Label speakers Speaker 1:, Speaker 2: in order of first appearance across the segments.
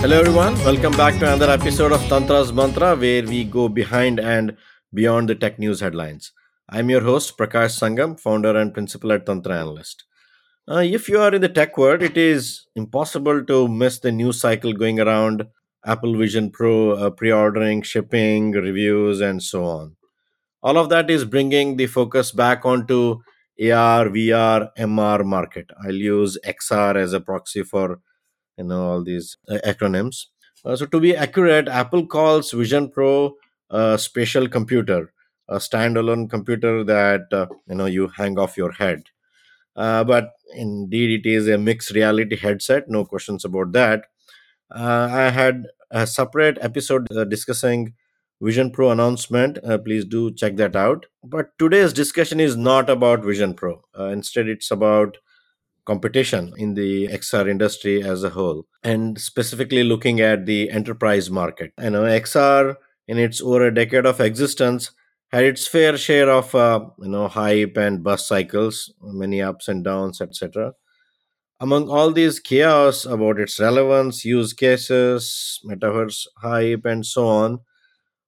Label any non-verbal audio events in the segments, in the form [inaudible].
Speaker 1: Hello, everyone. Welcome back to another episode of Tantra's Mantra, where we go behind and beyond the tech news headlines. I'm your host, Prakash Sangam, founder and principal at Tantra Analyst. Uh, if you are in the tech world, it is impossible to miss the news cycle going around Apple Vision Pro, uh, pre ordering, shipping, reviews, and so on. All of that is bringing the focus back onto AR, VR, MR market. I'll use XR as a proxy for you know all these uh, acronyms. Uh, so to be accurate apple calls vision pro a spatial computer a standalone computer that uh, you know you hang off your head. But indeed it is a mixed reality headset no questions about that. Uh, i had a separate episode uh, discussing vision pro announcement. Uh, please do check that out. But today's discussion is not about vision pro. Instead it's about competition in the XR industry as a whole, and specifically looking at the enterprise market. You know, XR in its over a decade of existence had its fair share of uh, you know hype and bust cycles, many ups and downs, etc. Among all these chaos about its relevance, use cases, metaverse hype, and so on,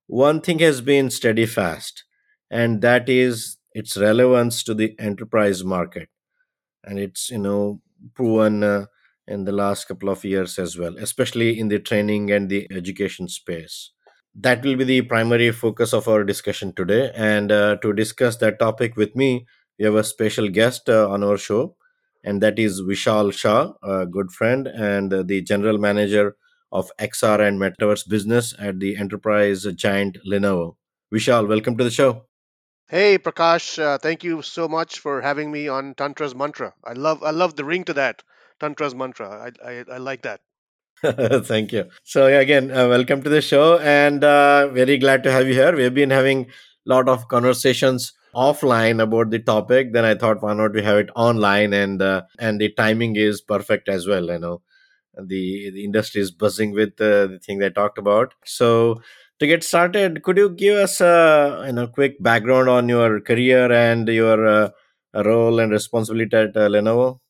Speaker 1: one thing has been steady fast, and that is its relevance to the enterprise market and it's you know proven uh, in the last couple of years as well especially in the training and the education space. That will be the primary focus of our discussion today and uh, to discuss that topic with me we have a special guest uh, on our show and that is vishal shah a good friend and the general manager of xr and metaverse business at the enterprise giant lenovo. Vishal welcome to the show
Speaker 2: Hey Prakash, uh, thank you so much for having me on Tantra's Mantra. I love I love the ring to that Tantra's Mantra. I I, I like that. [laughs]
Speaker 1: Thank you. So yeah, again, uh, welcome to the show, and uh, very glad to have you here. We've been having a lot of conversations offline about the topic. Then I thought, why not we have it online, and uh, and the timing is perfect as well. You know, the the industry is buzzing with uh, the thing they talked about. So to get started, could you give us a you know quick background on your career and your uh, role and responsibility at uh, Lenovo?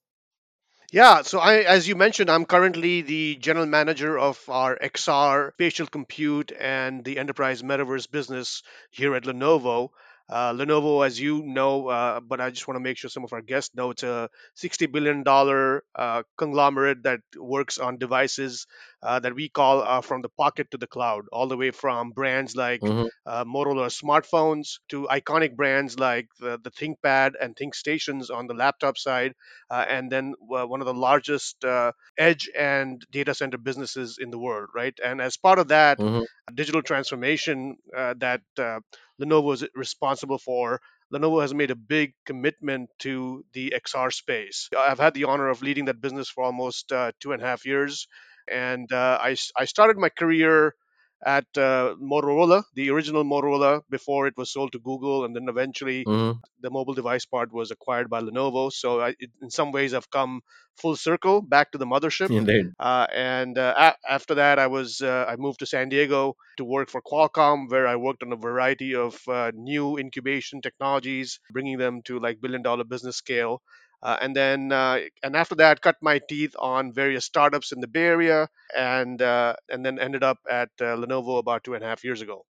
Speaker 2: Yeah, so I as you mentioned, I'm currently the general manager of our XR spatial compute and the enterprise metaverse business here at Lenovo. Uh, Lenovo, as you know, uh, but I just want to make sure some of our guests know it's a $60 billion uh, conglomerate that works on devices uh, that we call uh, from the pocket to the cloud, all the way from brands like
Speaker 1: hmm
Speaker 2: uh, Motorola smartphones to iconic brands like the, the ThinkPad and ThinkStations on the laptop side, uh, and then uh, one of the largest uh, edge and data center businesses in the world, right? And as part of that
Speaker 1: hmm
Speaker 2: digital transformation uh, that uh, Lenovo is responsible for, Lenovo has made a big commitment to the XR space. I've had the honor of leading that business for almost uh, two and a half years. And uh, I, I started my career at uh, Motorola, the original Motorola, before it was sold to Google. And then eventually
Speaker 1: hmm
Speaker 2: the mobile device part was acquired by Lenovo. So I, in some ways, I've come full circle back to the mothership.
Speaker 1: Indeed.
Speaker 2: Uh, and uh, a- after that, I was uh, I moved to San Diego to work for Qualcomm, where I worked on a variety of uh, new incubation technologies, bringing them to like billion dollar business scale. Uh, and then uh, and after that, cut my teeth on various startups in the Bay Area, and uh, and then ended up at uh, Lenovo about two and a half years ago.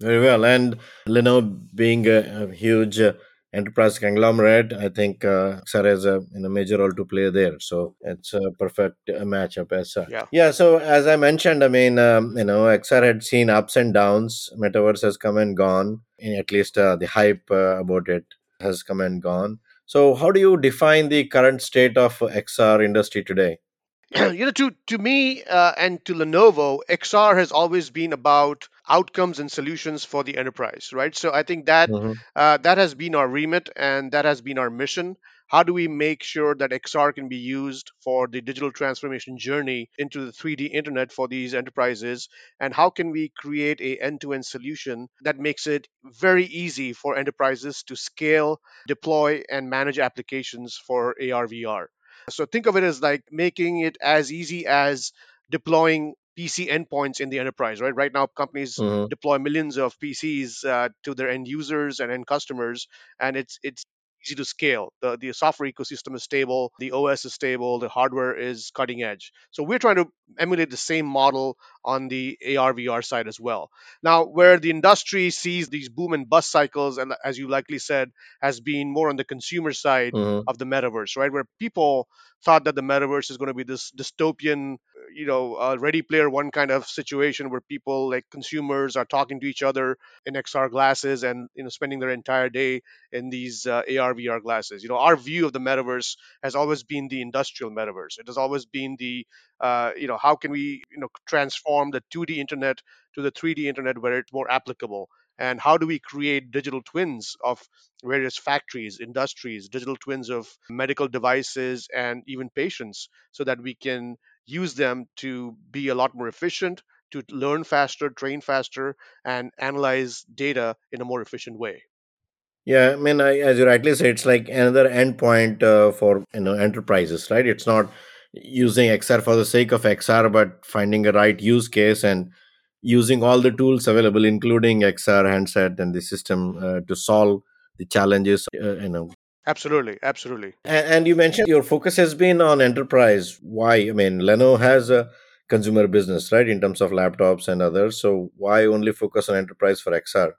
Speaker 1: Very well. And Lenovo being a, a huge uh, enterprise conglomerate, I think uh, XR has a in a major role to play there. So it's a perfect uh, matchup as such.
Speaker 2: Yeah.
Speaker 1: Yeah. So as I mentioned, I mean, um, you know, XR had seen ups and downs. Metaverse has come and gone. In at least uh, the hype uh, about it has come and gone. So how do you define the current state of XR industry today? [clears throat]
Speaker 2: you know, to to me uh, and to Lenovo, XR has always been about outcomes and solutions for the enterprise, right? So I think that
Speaker 1: hmm
Speaker 2: uh, that has been our remit and that has been our mission. How do we make sure that XR can be used for the digital transformation journey into the 3D internet for these enterprises? And how can we create a end-to-end solution that makes it very easy for enterprises to scale, deploy, and manage applications for AR, VR? So think of it as like making it as easy as deploying PC endpoints in the enterprise, right? Right now, companies
Speaker 1: hmm
Speaker 2: deploy millions of PCs uh, to their end users and end customers, and it's it's easy to scale. The the software ecosystem is stable, the OS is stable, the hardware is cutting edge. So we're trying to emulate the same model on the AR VR side as well. Now, where the industry sees these boom and bust cycles, and as you likely said, has been more on the consumer side
Speaker 1: hmm
Speaker 2: of the metaverse, right? Where people thought that the metaverse is going to be this dystopian, you know, uh, Ready Player One kind of situation where people like consumers are talking to each other in XR glasses and you know spending their entire day in these uh, AR VR glasses. You know, our view of the metaverse has always been the industrial metaverse. It has always been the uh, you know how can we you know transform the 2D internet to the 3D internet where it's more applicable and how do we create digital twins of various factories industries digital twins of medical devices and even patients so that we can use them to be a lot more efficient to learn faster train faster and analyze data in a more efficient way
Speaker 1: Yeah, I mean, I, as you rightly say, it's like another endpoint uh, for you know enterprises, right? It's not using XR for the sake of XR, but finding a right use case and using all the tools available, including XR handset and the system uh, to solve the challenges. Uh, you know,
Speaker 2: absolutely absolutely
Speaker 1: and, and you mentioned your focus has been on enterprise. Why? I mean, Lenovo has a consumer business, right, in terms of laptops and others. So why only focus on enterprise for XR?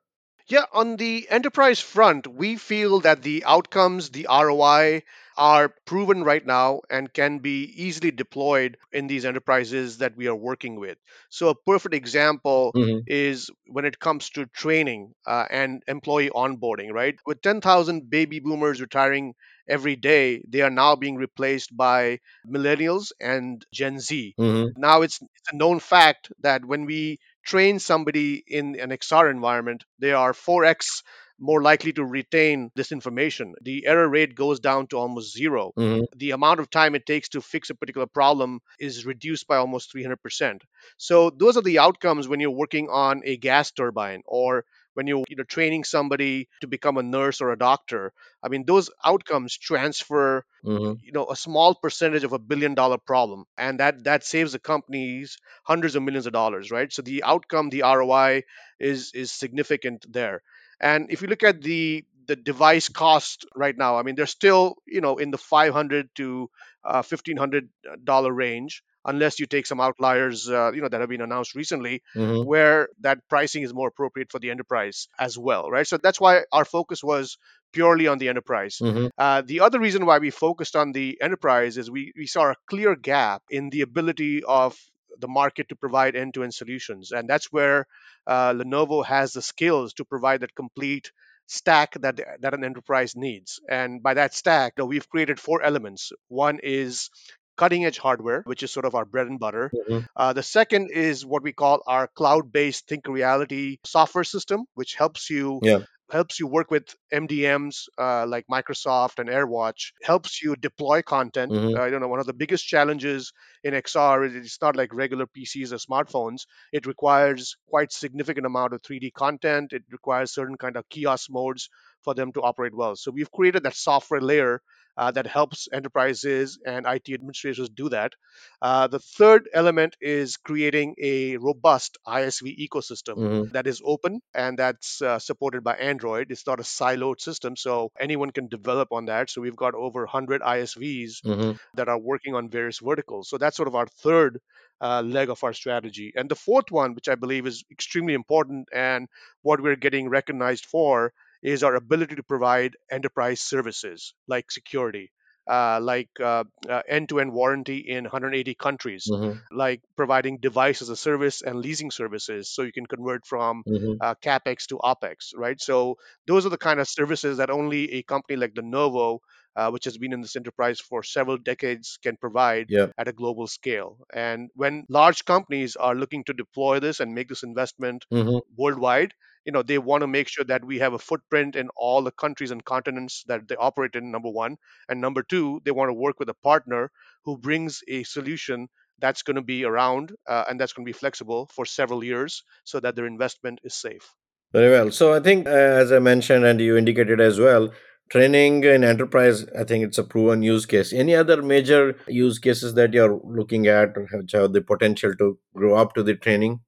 Speaker 2: Yeah, on the enterprise front, we feel that the outcomes, the ROI, are proven right now and can be easily deployed in these enterprises that we are working with. So, a perfect example
Speaker 1: hmm
Speaker 2: is when it comes to training uh, and employee onboarding, right? With 10,000 baby boomers retiring every day, they are now being replaced by millennials and Gen Z.
Speaker 1: hmm
Speaker 2: Now, it's, it's a known fact that when we train somebody in an XR environment, they are 4x more likely to retain this information. The error rate goes down to almost zero.
Speaker 1: hmm
Speaker 2: The amount of time it takes to fix a particular problem is reduced by almost 300%. So those are the outcomes when you're working on a gas turbine or when you're you know, training somebody to become a nurse or a doctor. I mean, those outcomes transfer
Speaker 1: hmm
Speaker 2: you know a small percentage of a billion dollar problem and that that saves the companies hundreds of millions of dollars right so the outcome the roi is is significant there and if you look at the the device cost right now i mean they're still you know in the 500 to uh, 1500 dollar range unless you take some outliers uh, you know that have been announced recently
Speaker 1: hmm
Speaker 2: where that pricing is more appropriate for the enterprise as well right? So that's why our focus was purely on the enterprise.
Speaker 1: Hmm
Speaker 2: uh, the other reason why we focused on the enterprise is we, we saw a clear gap in the ability of the market to provide end-to-end solutions, and that's where uh, Lenovo has the skills to provide that complete stack that that an enterprise needs. And by that stack, you know, we've created four elements. One is cutting edge hardware, which is sort of our bread and butter.
Speaker 1: hmm
Speaker 2: Uh, the second is what we call our cloud based Think Reality software system, which helps you
Speaker 1: Yeah.
Speaker 2: Helps you work with MDMs uh, like Microsoft and AirWatch, helps you deploy content.
Speaker 1: hmm
Speaker 2: Uh, you know, one of the biggest challenges in XR is it's not like regular PCs or smartphones. It requires quite significant amount of 3D content. It requires certain kind of kiosk modes for them to operate well. So we've created that software layer uh, that helps enterprises and IT administrators do that. Uh, the third element is creating a robust ISV ecosystem
Speaker 1: hmm
Speaker 2: that is open and that's uh, supported by Android. It's not a siloed system, so anyone can develop on that. So we've got over 100 ISVs
Speaker 1: hmm
Speaker 2: that are working on various verticals. So that's sort of our third uh, leg of our strategy. And the fourth one, which I believe is extremely important and what we're getting recognized for, is our ability to provide enterprise services like security. Uh, like uh, uh, end-to-end warranty in 180 countries,
Speaker 1: hmm
Speaker 2: like providing device as a service and leasing services, so you can convert from
Speaker 1: hmm
Speaker 2: uh, capex to opex, right? So those are the kind of services that only a company like Lenovo, uh, which has been in this enterprise for several decades, can provide
Speaker 1: Yeah.
Speaker 2: at a global scale. And when large companies are looking to deploy this and make this investment
Speaker 1: hmm
Speaker 2: worldwide, you know, they want to make sure that we have a footprint in all the countries and continents that they operate in, number one. And number two, they want to work with a partner who brings a solution that's going to be around uh, and that's going to be flexible for several years so that their investment is safe.
Speaker 1: Very well. So I think, uh, as I mentioned and you indicated as well, training in enterprise, I think it's a proven use case. Any other major use cases that you're looking at, which have the potential to grow up to the training?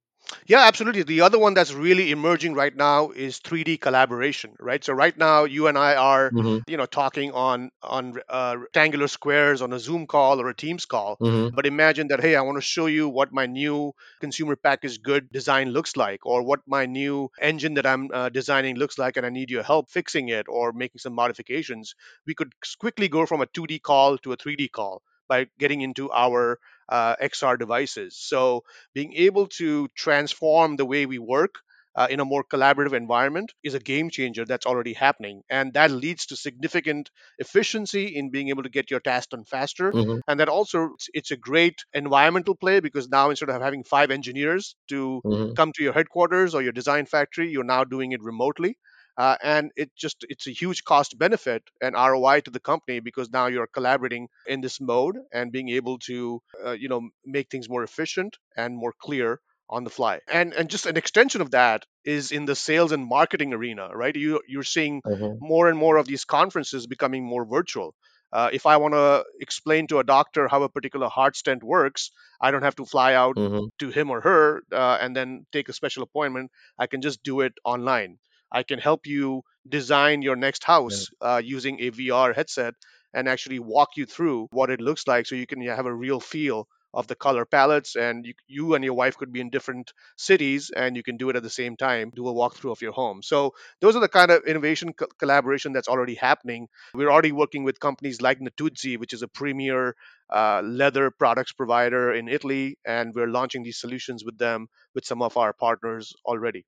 Speaker 2: Yeah, absolutely. The other one that's really emerging right now is 3D collaboration, right? So right now, you and I are,
Speaker 1: hmm
Speaker 2: you know, talking on on uh, rectangular squares on a Zoom call or a Teams call.
Speaker 1: hmm
Speaker 2: But imagine that, hey, I want to show you what my new consumer packaged good design looks like, or what my new engine that I'm uh, designing looks like, and I need your help fixing it or making some modifications. We could quickly go from a 2D call to a 3D call by getting into our uh, XR devices. So being able to transform the way we work uh, in a more collaborative environment is a game changer that's already happening. And that leads to significant efficiency in being able to get your task done faster.
Speaker 1: hmm
Speaker 2: And that also, it's, it's a great environmental play because now instead of having five engineers to
Speaker 1: hmm
Speaker 2: come to your headquarters or your design factory, you're now doing it remotely. Uh, and it just it's a huge cost benefit and ROI to the company because now you're collaborating in this mode and being able to uh, you know make things more efficient and more clear on the fly. And and just an extension of that is in the sales and marketing arena right? You you're seeing
Speaker 1: hmm
Speaker 2: more and more of these conferences becoming more virtual. Uh, if i want to explain to a doctor how a particular heart stent works i don't have to fly out
Speaker 1: hmm
Speaker 2: to him or her uh, and then take a special appointment. I can just do it online i can help you design your next
Speaker 1: Yeah.
Speaker 2: house uh, using a vr headset and actually walk you through what it looks like so you can have a real feel of the color palettes and you, you and your wife could be in different cities and you can do it at the same time do a walkthrough of your home. So those are the kind of innovation co- collaboration that's already happening. We're already working with companies like natuzzi which is a premier uh, leather products provider in italy and we're launching these solutions with them with some of our partners already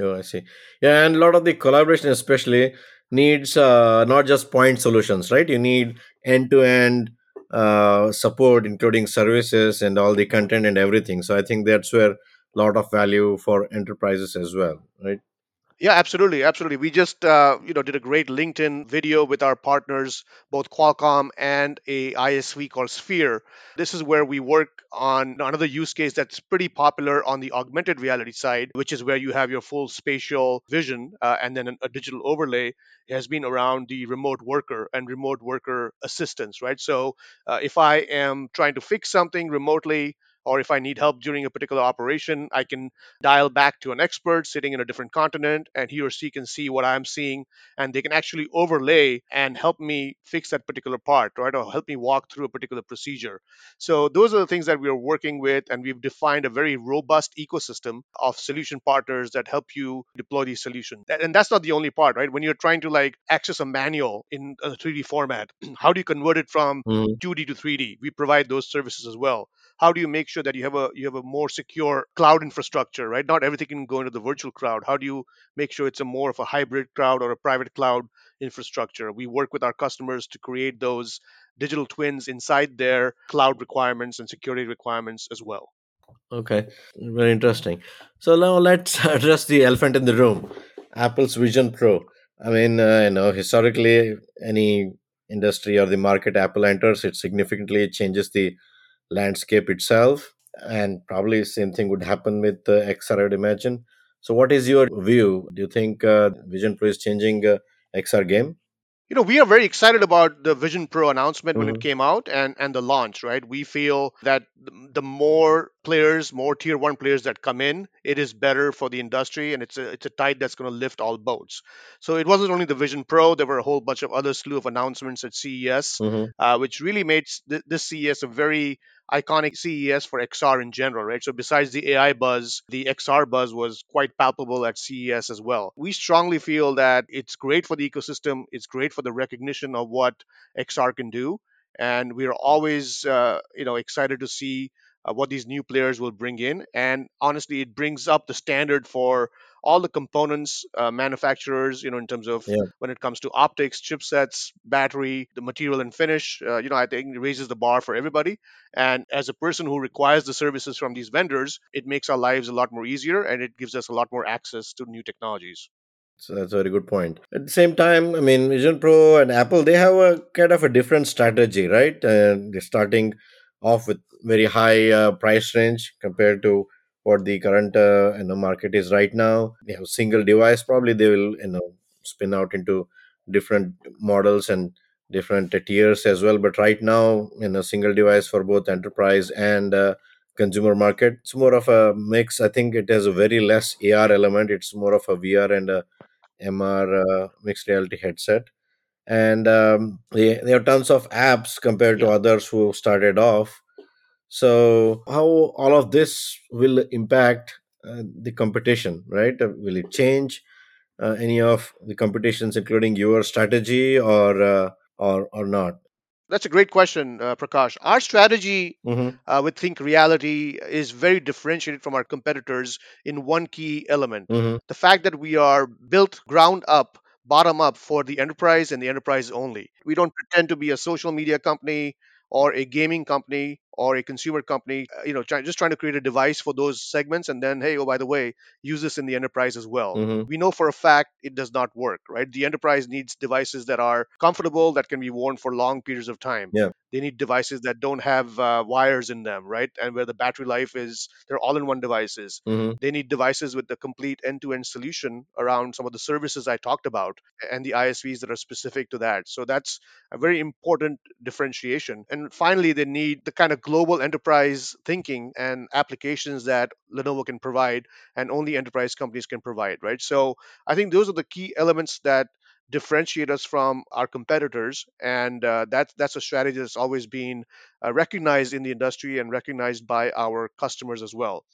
Speaker 1: Oh, I see. Yeah, and a lot of the collaboration, especially, needs uh, not just point solutions, right? You need end-to-end uh, support, including services and all the content and everything. So I think that's where a lot of value for enterprises as well, right?
Speaker 2: Yeah, absolutely, absolutely. We just uh, you know did a great LinkedIn video with our partners, both Qualcomm and a ISV called Sphere. This is where we work on another use case that's pretty popular on the augmented reality side, which is where you have your full spatial vision uh, and then an- a digital overlay. It has been around the remote worker and remote worker assistance, right? So uh, if I am trying to fix something remotely. Or if I need help during a particular operation, I can dial back to an expert sitting in a different continent and he or she can see what I'm seeing and they can actually overlay and help me fix that particular part, right? Or help me walk through a particular procedure. So those are the things that we are working with and we've defined a very robust ecosystem of solution partners that help you deploy these solutions. And that's not the only part, right? When you're trying to like access a manual in a 3D format, [clears throat] how do you convert it from
Speaker 1: Mhm.
Speaker 2: 2D to 3D? We provide those services as well how do you make sure that you have a you have a more secure cloud infrastructure right? Not everything can go into the virtual cloud. How do you make sure it's a more of a hybrid cloud or a private cloud infrastructure? We work with our customers to create those digital twins inside their cloud requirements and security requirements as well.
Speaker 1: Okay, very interesting. So now let's [laughs] address the elephant in the room, Apple's Vision Pro. I mean, uh, you know, historically, any industry or the market Apple enters, it significantly changes the landscape itself, and probably same thing would happen with uh, XR. I'd imagine. So, what is your view? Do you think uh, Vision Pro is changing uh, XR game?
Speaker 2: You know, we are very excited about the Vision Pro announcement when it
Speaker 1: hmm
Speaker 2: came out and, and the launch, right? We feel that the more players, more tier one players that come in, it is better for the industry and it's a it's a tide that's going to lift all boats. So it wasn't only the Vision Pro, there were a whole bunch of other slew of announcements at CES,
Speaker 1: hmm
Speaker 2: uh, which really made th- this CES a very iconic CES for XR in general, right? So besides the AI buzz, the XR buzz was quite palpable at CES as well. We strongly feel that it's great for the ecosystem, it's great for the recognition of what XR can do, and we're always, uh, you know, excited to see. Uh, what these new players will bring in, and honestly, it brings up the standard for all the components uh, manufacturers. You know, in terms of
Speaker 1: Yeah.
Speaker 2: when it comes to optics, chipsets, battery, the material and finish. Uh, you know, I think it raises the bar for everybody and as a person who requires the services from these vendors, it makes our lives a lot more easier and it gives us a lot more access to new technologies.
Speaker 1: So that's a very good point. At the same time, I mean, Vision Pro and Apple, they have a kind of a different strategy, right? Uh, they're starting off with very high uh, price range compared to what the current uh, you know market is right now. They have single device. Probably they will you know spin out into different models and different tiers as well. But right now, you know, single device for both enterprise and uh, consumer market. It's more of a mix. I think it has a very less AR element. It's more of a VR and a MR uh, mixed reality headset. And um, they, they have tons of apps compared to others who started off. So, how all of this will impact uh, the competition, right? Uh, will it change uh, any of the competitions, including your strategy, or uh, or or not?
Speaker 2: That's a great question, uh, Prakash. Our strategy
Speaker 1: Mm-hmm,
Speaker 2: uh, with Think Reality is very differentiated from our competitors in one key element
Speaker 1: mm-hmm,
Speaker 2: the fact that we are built ground up, bottom up for the enterprise and the enterprise only. We don't pretend to be a social media company or a gaming company or a consumer company, uh, you know, try, just trying to create a device for those segments and then, hey, oh, by the way, use this in the enterprise as well.
Speaker 1: mm-hmm.
Speaker 2: We know for a fact it does not work, right? The enterprise needs devices that are comfortable, that can be worn for long periods of time.
Speaker 1: Yeah.
Speaker 2: They need devices that don't have uh, wires in them, right? And where the battery life is, they're all in one devices.
Speaker 1: Mm-hmm.
Speaker 2: They need devices with the complete end to end solution around some of the services I talked about and the ISVs that are specific to that. So that's a very important differentiation. And finally, they need the kind of global enterprise thinking and applications that Lenovo can provide and only enterprise companies can provide, right? So I think those are the key elements that differentiate us from our competitors and uh, that's that's a strategy that's always been uh, recognized in the industry and recognized by our customers as well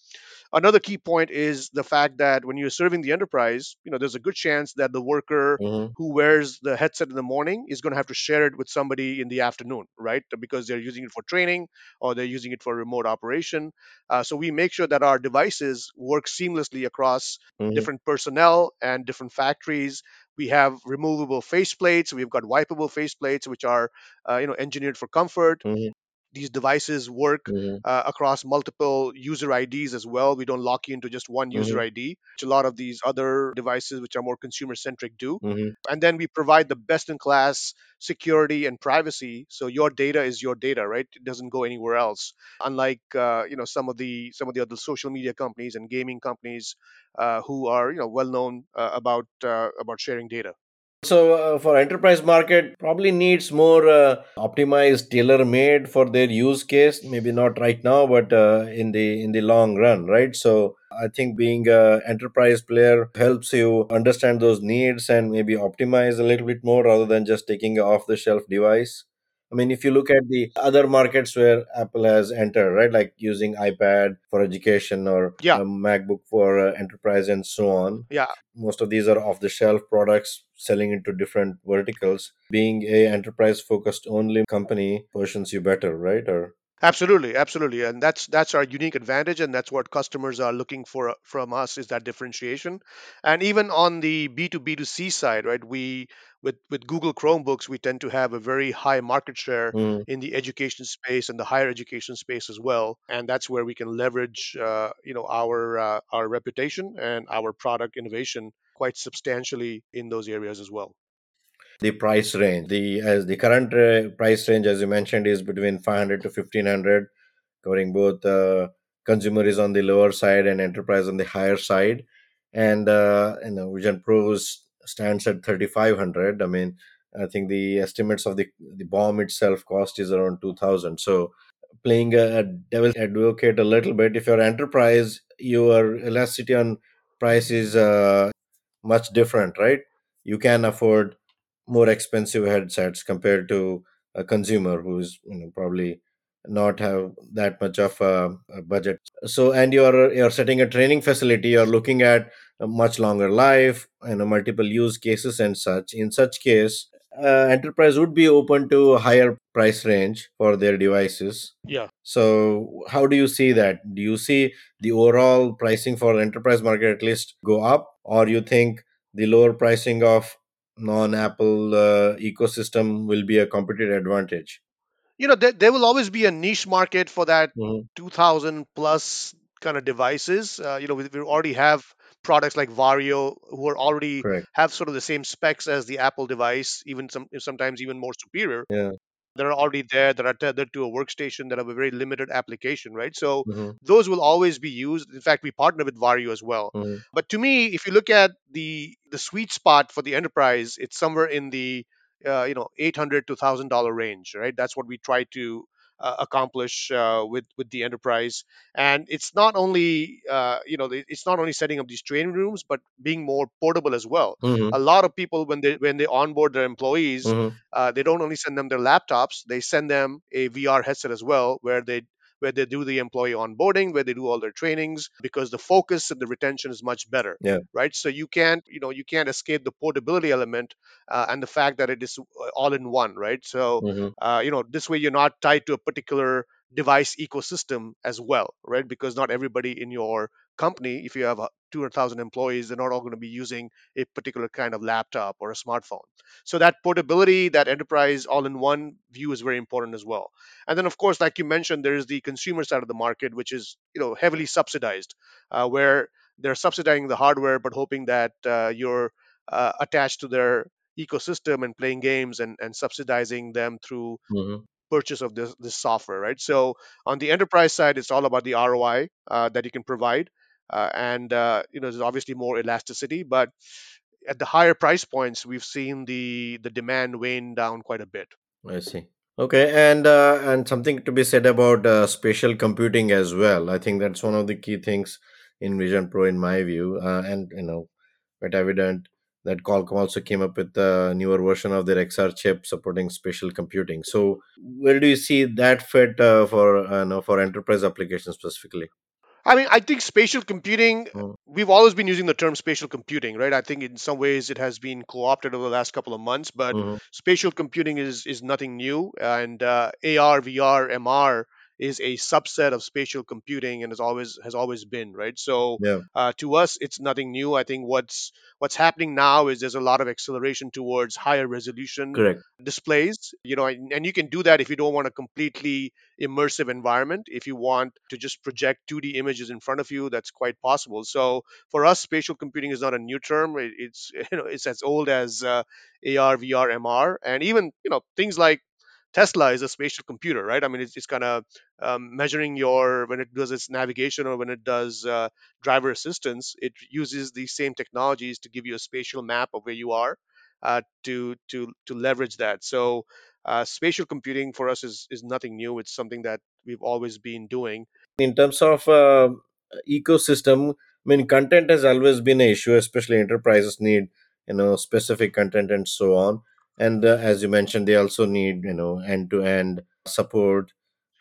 Speaker 2: Another key point is the fact that when you're serving the enterprise, you know, there's a good chance that the worker
Speaker 1: Mm-hmm.
Speaker 2: who wears the headset in the morning is going to have to share it with somebody in the afternoon, right? Because they're using it for training or they're using it for remote operation. Uh, so we make sure that our devices work seamlessly across
Speaker 1: Mm-hmm.
Speaker 2: different personnel and different factories. We have removable faceplates. We've got wipeable faceplates, which are, uh, you know, engineered for comfort
Speaker 1: Mm-hmm.
Speaker 2: These devices work
Speaker 1: Mm-hmm.
Speaker 2: uh, across multiple user IDs as well. We don't lock you into just one user
Speaker 1: Mm-hmm.
Speaker 2: ID, which a lot of these other devices, which are more consumer centric, do.
Speaker 1: Mm-hmm.
Speaker 2: And then we provide the best in class security and privacy. So your data is your data, right? It doesn't go anywhere else. Unlike uh, you know some of the some of the other social media companies and gaming companies uh, who are you know well known uh, about uh, about sharing data.
Speaker 1: So uh, for enterprise market, probably needs more uh, optimized, tailor made for their use case. Maybe not right now, but uh, in the in the long run, right? So I think being a enterprise player helps you understand those needs and maybe optimize a little bit more rather than just taking a off the shelf device. I mean, if you look at the other markets where Apple has entered, right, like using iPad for education or
Speaker 2: Yeah,
Speaker 1: MacBook for uh, enterprise and so on,
Speaker 2: yeah,
Speaker 1: most of these are off the shelf products selling into different verticals being a enterprise focused only company positions you better right or
Speaker 2: Absolutely, absolutely, and that's that's our unique advantage, and that's what customers are looking for from us is that differentiation. And even on the B two B two C side, right? We with with Google Chromebooks, we tend to have a very high market share
Speaker 1: Mm,
Speaker 2: in the education space and the higher education space as well, and that's where we can leverage, uh, you know, our uh, our reputation and our product innovation quite substantially in those areas as well.
Speaker 1: the price range the as the current uh, price range as you mentioned is between 500 to 1500 covering both uh, consumer is on the lower side and enterprise on the higher side. And uh, you know vision pros stands at 3500 i mean i think the estimates of the the BOM itself cost is around 2000 so playing a, a devil's advocate a little bit if you're enterprise your elasticity on price is uh, much different right? You can afford more expensive headsets compared to a consumer who's you know probably not have that much of a, a budget. So and you're you're setting a training facility you're looking at a much longer life and a multiple use cases and such. In such case uh, enterprise would be open to a higher price range for their devices.
Speaker 2: Yeah.
Speaker 1: so how do you see that? Do you see the overall pricing for enterprise market at least go up or you think the lower pricing of non-apple uh, ecosystem will be a competitive advantage?
Speaker 2: You know there, there will always be a niche market for that
Speaker 1: hmm
Speaker 2: 2000 plus kind of devices. Uh, you know we, we already have products like Varjo who are already
Speaker 1: correct.
Speaker 2: have sort of the same specs as the apple device even some sometimes even more superior
Speaker 1: yeah.
Speaker 2: that are already there that are tethered to a workstation that have a very limited application right? So
Speaker 1: hmm
Speaker 2: those will always be used. In fact we partner with Varjo as well.
Speaker 1: Hmm
Speaker 2: but to me if you look at the the sweet spot for the enterprise it's somewhere in the uh, you know 800 to 1000 dollar range right? That's what we try to accomplish uh, with with the enterprise. And it's not only uh, you know it's not only setting up these training rooms, but being more portable as well.
Speaker 1: Mm-hmm.
Speaker 2: A lot of people when they when they onboard their employees,
Speaker 1: Mm-hmm.
Speaker 2: uh, they don't only send them their laptops, they send them a VR headset as well, where they where they do the employee onboarding, where they do all their trainings, because the focus and the retention is much better,
Speaker 1: Yeah.
Speaker 2: right? So you can't, you know, you can't escape the portability element uh, and the fact that it is uh, all in one, right? So,
Speaker 1: Mm-hmm.
Speaker 2: uh, you know, this way you're not tied to a particular device ecosystem as well, right? Because not everybody in your company, if you have uh, 200,000 employees, they're not all going to be using a particular kind of laptop or a smartphone. So that portability, that enterprise all-in-one view is very important as well. And then, of course, like you mentioned, there is the consumer side of the market, which is you know heavily subsidized, uh, where they're subsidizing the hardware, but hoping that uh, you're uh, attached to their ecosystem and playing games and, and subsidizing them through
Speaker 1: Mm-hmm.
Speaker 2: Purchase of this, this software, right? So on the enterprise side, it's all about the ROI uh, that you can provide. Uh, and uh, you know there's obviously more elasticity, but at the higher price points, we've seen the the demand wane down quite a bit.
Speaker 1: I see. Okay, and uh, and something to be said about uh, spatial computing as well. I think that's one of the key things in Vision Pro, in my view, uh, and you know, quite evident that Qualcomm also came up with a newer version of their XR chip supporting spatial computing. So, where do you see that fit uh, for uh, know, for enterprise applications specifically?
Speaker 2: I mean, I think spatial computing,
Speaker 1: Mm-hmm.
Speaker 2: we've always been using the term spatial computing, right? I think in some ways it has been co-opted over the last couple of months, but
Speaker 1: Mm-hmm.
Speaker 2: spatial computing is is nothing new, and uh, AR, VR, MR is a subset of spatial computing and has always has always been, right? So
Speaker 1: Yeah,
Speaker 2: uh, to us, it's nothing new. I think what's what's happening now is there's a lot of acceleration towards higher resolution
Speaker 1: correct.
Speaker 2: displays you know and, and you can do that if you don't want a completely immersive environment if you want to just project 2d images in front of you that's quite possible so for us spatial computing is not a new term it, it's [laughs] you know it's as old as uh, ar vr mr and even you know things like Tesla is a spatial computer, right? I mean, it's, it's kind of um, measuring your when it does its navigation or when it does uh, driver assistance. It uses these same technologies to give you a spatial map of where you are uh, to to to leverage that. So, uh, spatial computing for us is is nothing new. It's something that we've always been doing.
Speaker 1: in terms of uh, ecosystem i mean content has always been an issue especially enterprises need you know specific content and so on and uh, as you mentioned they also need you know end to end support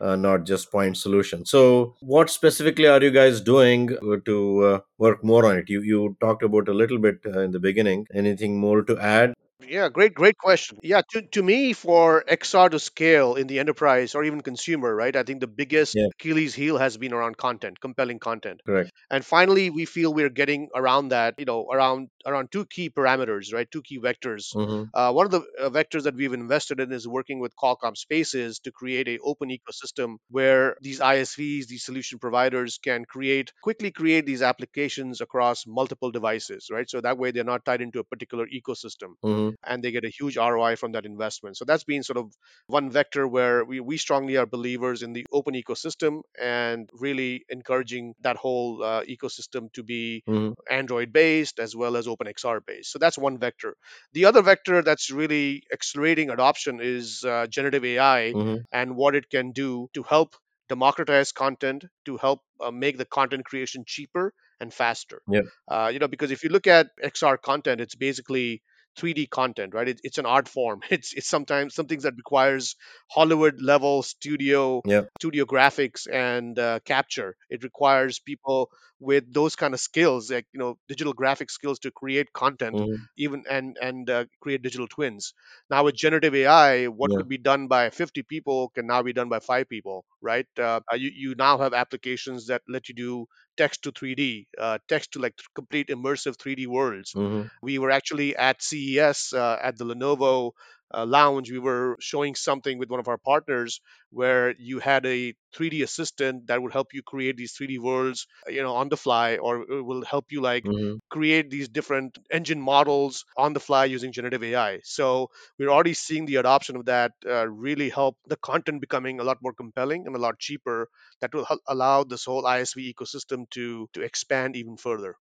Speaker 1: uh, not just point solution. So what specifically are you guys doing uh, to uh, work more on it? You you talked about a little bit uh, in the beginning. Anything more to add
Speaker 2: Yeah, great, great question. Yeah, to, to me, for XR to scale in the enterprise or even consumer, right? I think the biggest
Speaker 1: yeah
Speaker 2: Achilles heel has been around content, compelling content.
Speaker 1: correct
Speaker 2: And finally, we feel we're getting around that, you know, around around two key parameters, right? Two key vectors.
Speaker 1: mm-hmm.
Speaker 2: Uh, one of the uh, vectors that we've invested in is working with Qualcomm Spaces to create a open ecosystem where these ISVs, these solution providers, can create quickly create these applications across multiple devices, right? So that way they're not tied into a particular ecosystem
Speaker 1: Mm-hmm.
Speaker 2: And they get a huge ROI from that investment. So that's been sort of one vector where we, we strongly are believers in the open ecosystem and really encouraging that whole uh, ecosystem to be
Speaker 1: Mm-hmm.
Speaker 2: Android based as well as OpenXR based. So that's one vector. The other vector that's really accelerating adoption is uh, generative AI
Speaker 1: Mm-hmm.
Speaker 2: and what it can do to help democratize content, to help uh, make the content creation cheaper and faster.
Speaker 1: yeah
Speaker 2: Uh, you know, because if you look at XR content, it's basically 3D content, right? It, it's an art form. [laughs] It's it's sometimes some things that requires Hollywood level studio
Speaker 1: yeah
Speaker 2: studio graphics and uh, capture. It requires people with those kind of skills, like you know, digital graphic skills to create content,
Speaker 1: mm-hmm.
Speaker 2: even and and uh, create digital twins. Now with generative AI, what
Speaker 1: yeah
Speaker 2: could be done by 50 people can now be done by five people, right? Uh, uh, you you now have applications that let you do text to 3D, uh, text to like complete immersive 3D worlds.
Speaker 1: mm-hmm.
Speaker 2: We were actually at CES uh, at the Lenovo uh, lounge. We were showing something with one of our partners where you had a 3D assistant that would help you create these 3D worlds, you know, on the fly, or it will help you like
Speaker 1: Mm-hmm.
Speaker 2: create these different engine models on the fly using generative AI. So we're already seeing the adoption of that uh, really help the content becoming a lot more compelling and a lot cheaper. That will allow this whole ISV ecosystem to to expand even further.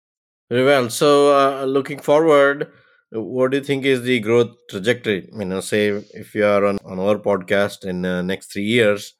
Speaker 1: Very well. So, uh, looking forward, what do you think is the growth trajectory? You know, say if you are on, on our podcast in uh, next three years,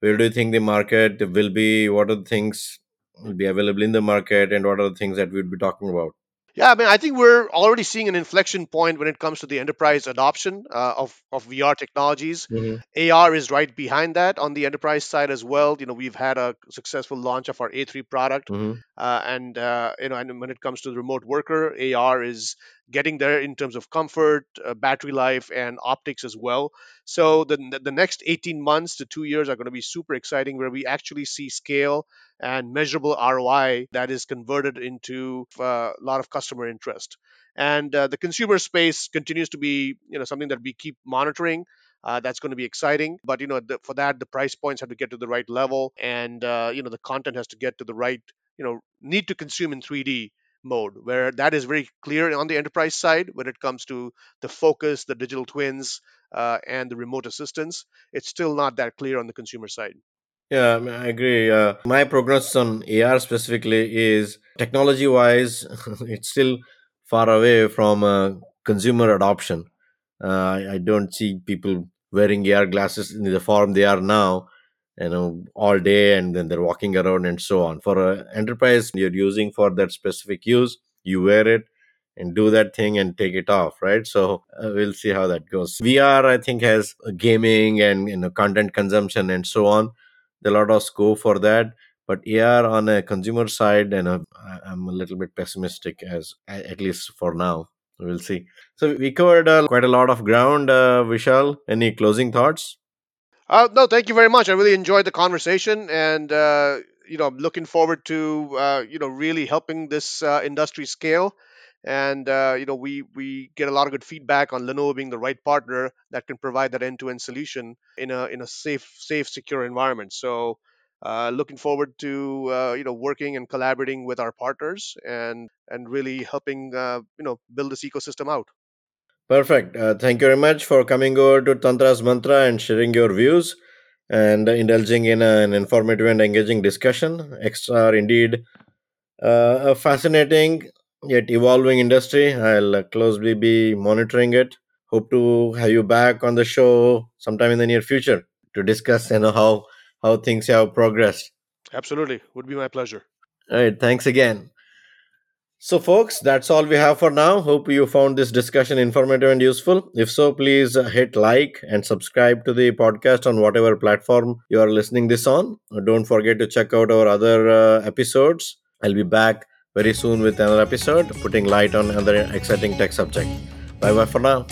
Speaker 1: where do you think the market will be? What are the things will be available in the market, and what are the things that we'd be talking about?
Speaker 2: Yeah, I mean, I think we're already seeing an inflection point when it comes to the enterprise adoption uh, of of VR technologies.
Speaker 1: Mhm.
Speaker 2: AR is right behind that on the enterprise side as well. You know, we've had a successful launch of our A3 product,
Speaker 1: Mhm.
Speaker 2: uh, and uh, you know, and when it comes to the remote worker, AR is getting there in terms of comfort, uh, battery life, and optics as well. So the the next 18 months to two years are going to be super exciting, where we actually see scale and measurable ROI that is converted into uh, a lot of customer interest. And uh, the consumer space continues to be, you know, something that we keep monitoring. Uh, that's going to be exciting, but you know, the, for that, the price points have to get to the right level, and uh, you know, the content has to get to the right, you know, need to consume in 3D mode, where that is very clear on the enterprise side when it comes to the focus, the digital twins, uh, and the remote assistance. It's still not that clear on the consumer side.
Speaker 1: Yeah, I, agree. Uh, my progress on AR specifically is technology wise, [laughs] it's still far away from uh, consumer adoption. Uh, I, I don't see people wearing AR glasses in the form they are now, you know, all day and then they're walking around and so on. For an enterprise you're using for that specific use, you wear it and do that thing and take it off, right? So uh, we'll see how that goes. VR, I think, has gaming and you know content consumption and so on a lot of scope for that but AR on a consumer side, and I'm a little bit pessimistic as at least for now. We'll see. So we covered uh, quite a lot of ground. Uh, Vishal, any closing thoughts?
Speaker 2: Uh, no, thank you very much. I really enjoyed the conversation, and uh, you know, I'm looking forward to uh, you know really helping this uh, industry scale. And uh, you know, we we get a lot of good feedback on Lenovo being the right partner that can provide that end-to-end solution in a in a safe, safe, secure environment. So, uh, looking forward to you know working and collaborating with our partners and and really helping you know build this ecosystem out.
Speaker 1: Perfect. Uh, thank you very much for coming over to Tantra's Mantra and sharing your views and indulging in an informative and engaging discussion. XR, are indeed, uh, a fascinating yet evolving industry. I'll uh, closely be monitoring it. Hope to have you back on the show sometime in the near future to discuss you know how how things have progressed.
Speaker 2: Absolutely, would be my pleasure.
Speaker 1: All right, thanks again. So, folks, that's all we have for now. Hope you found this discussion informative and useful. If so, please hit like and subscribe to the podcast on whatever platform you are listening this on. Don't forget to check out our other uh, episodes. I'll be back very soon with another episode, putting light on another exciting tech subject. Bye bye for now.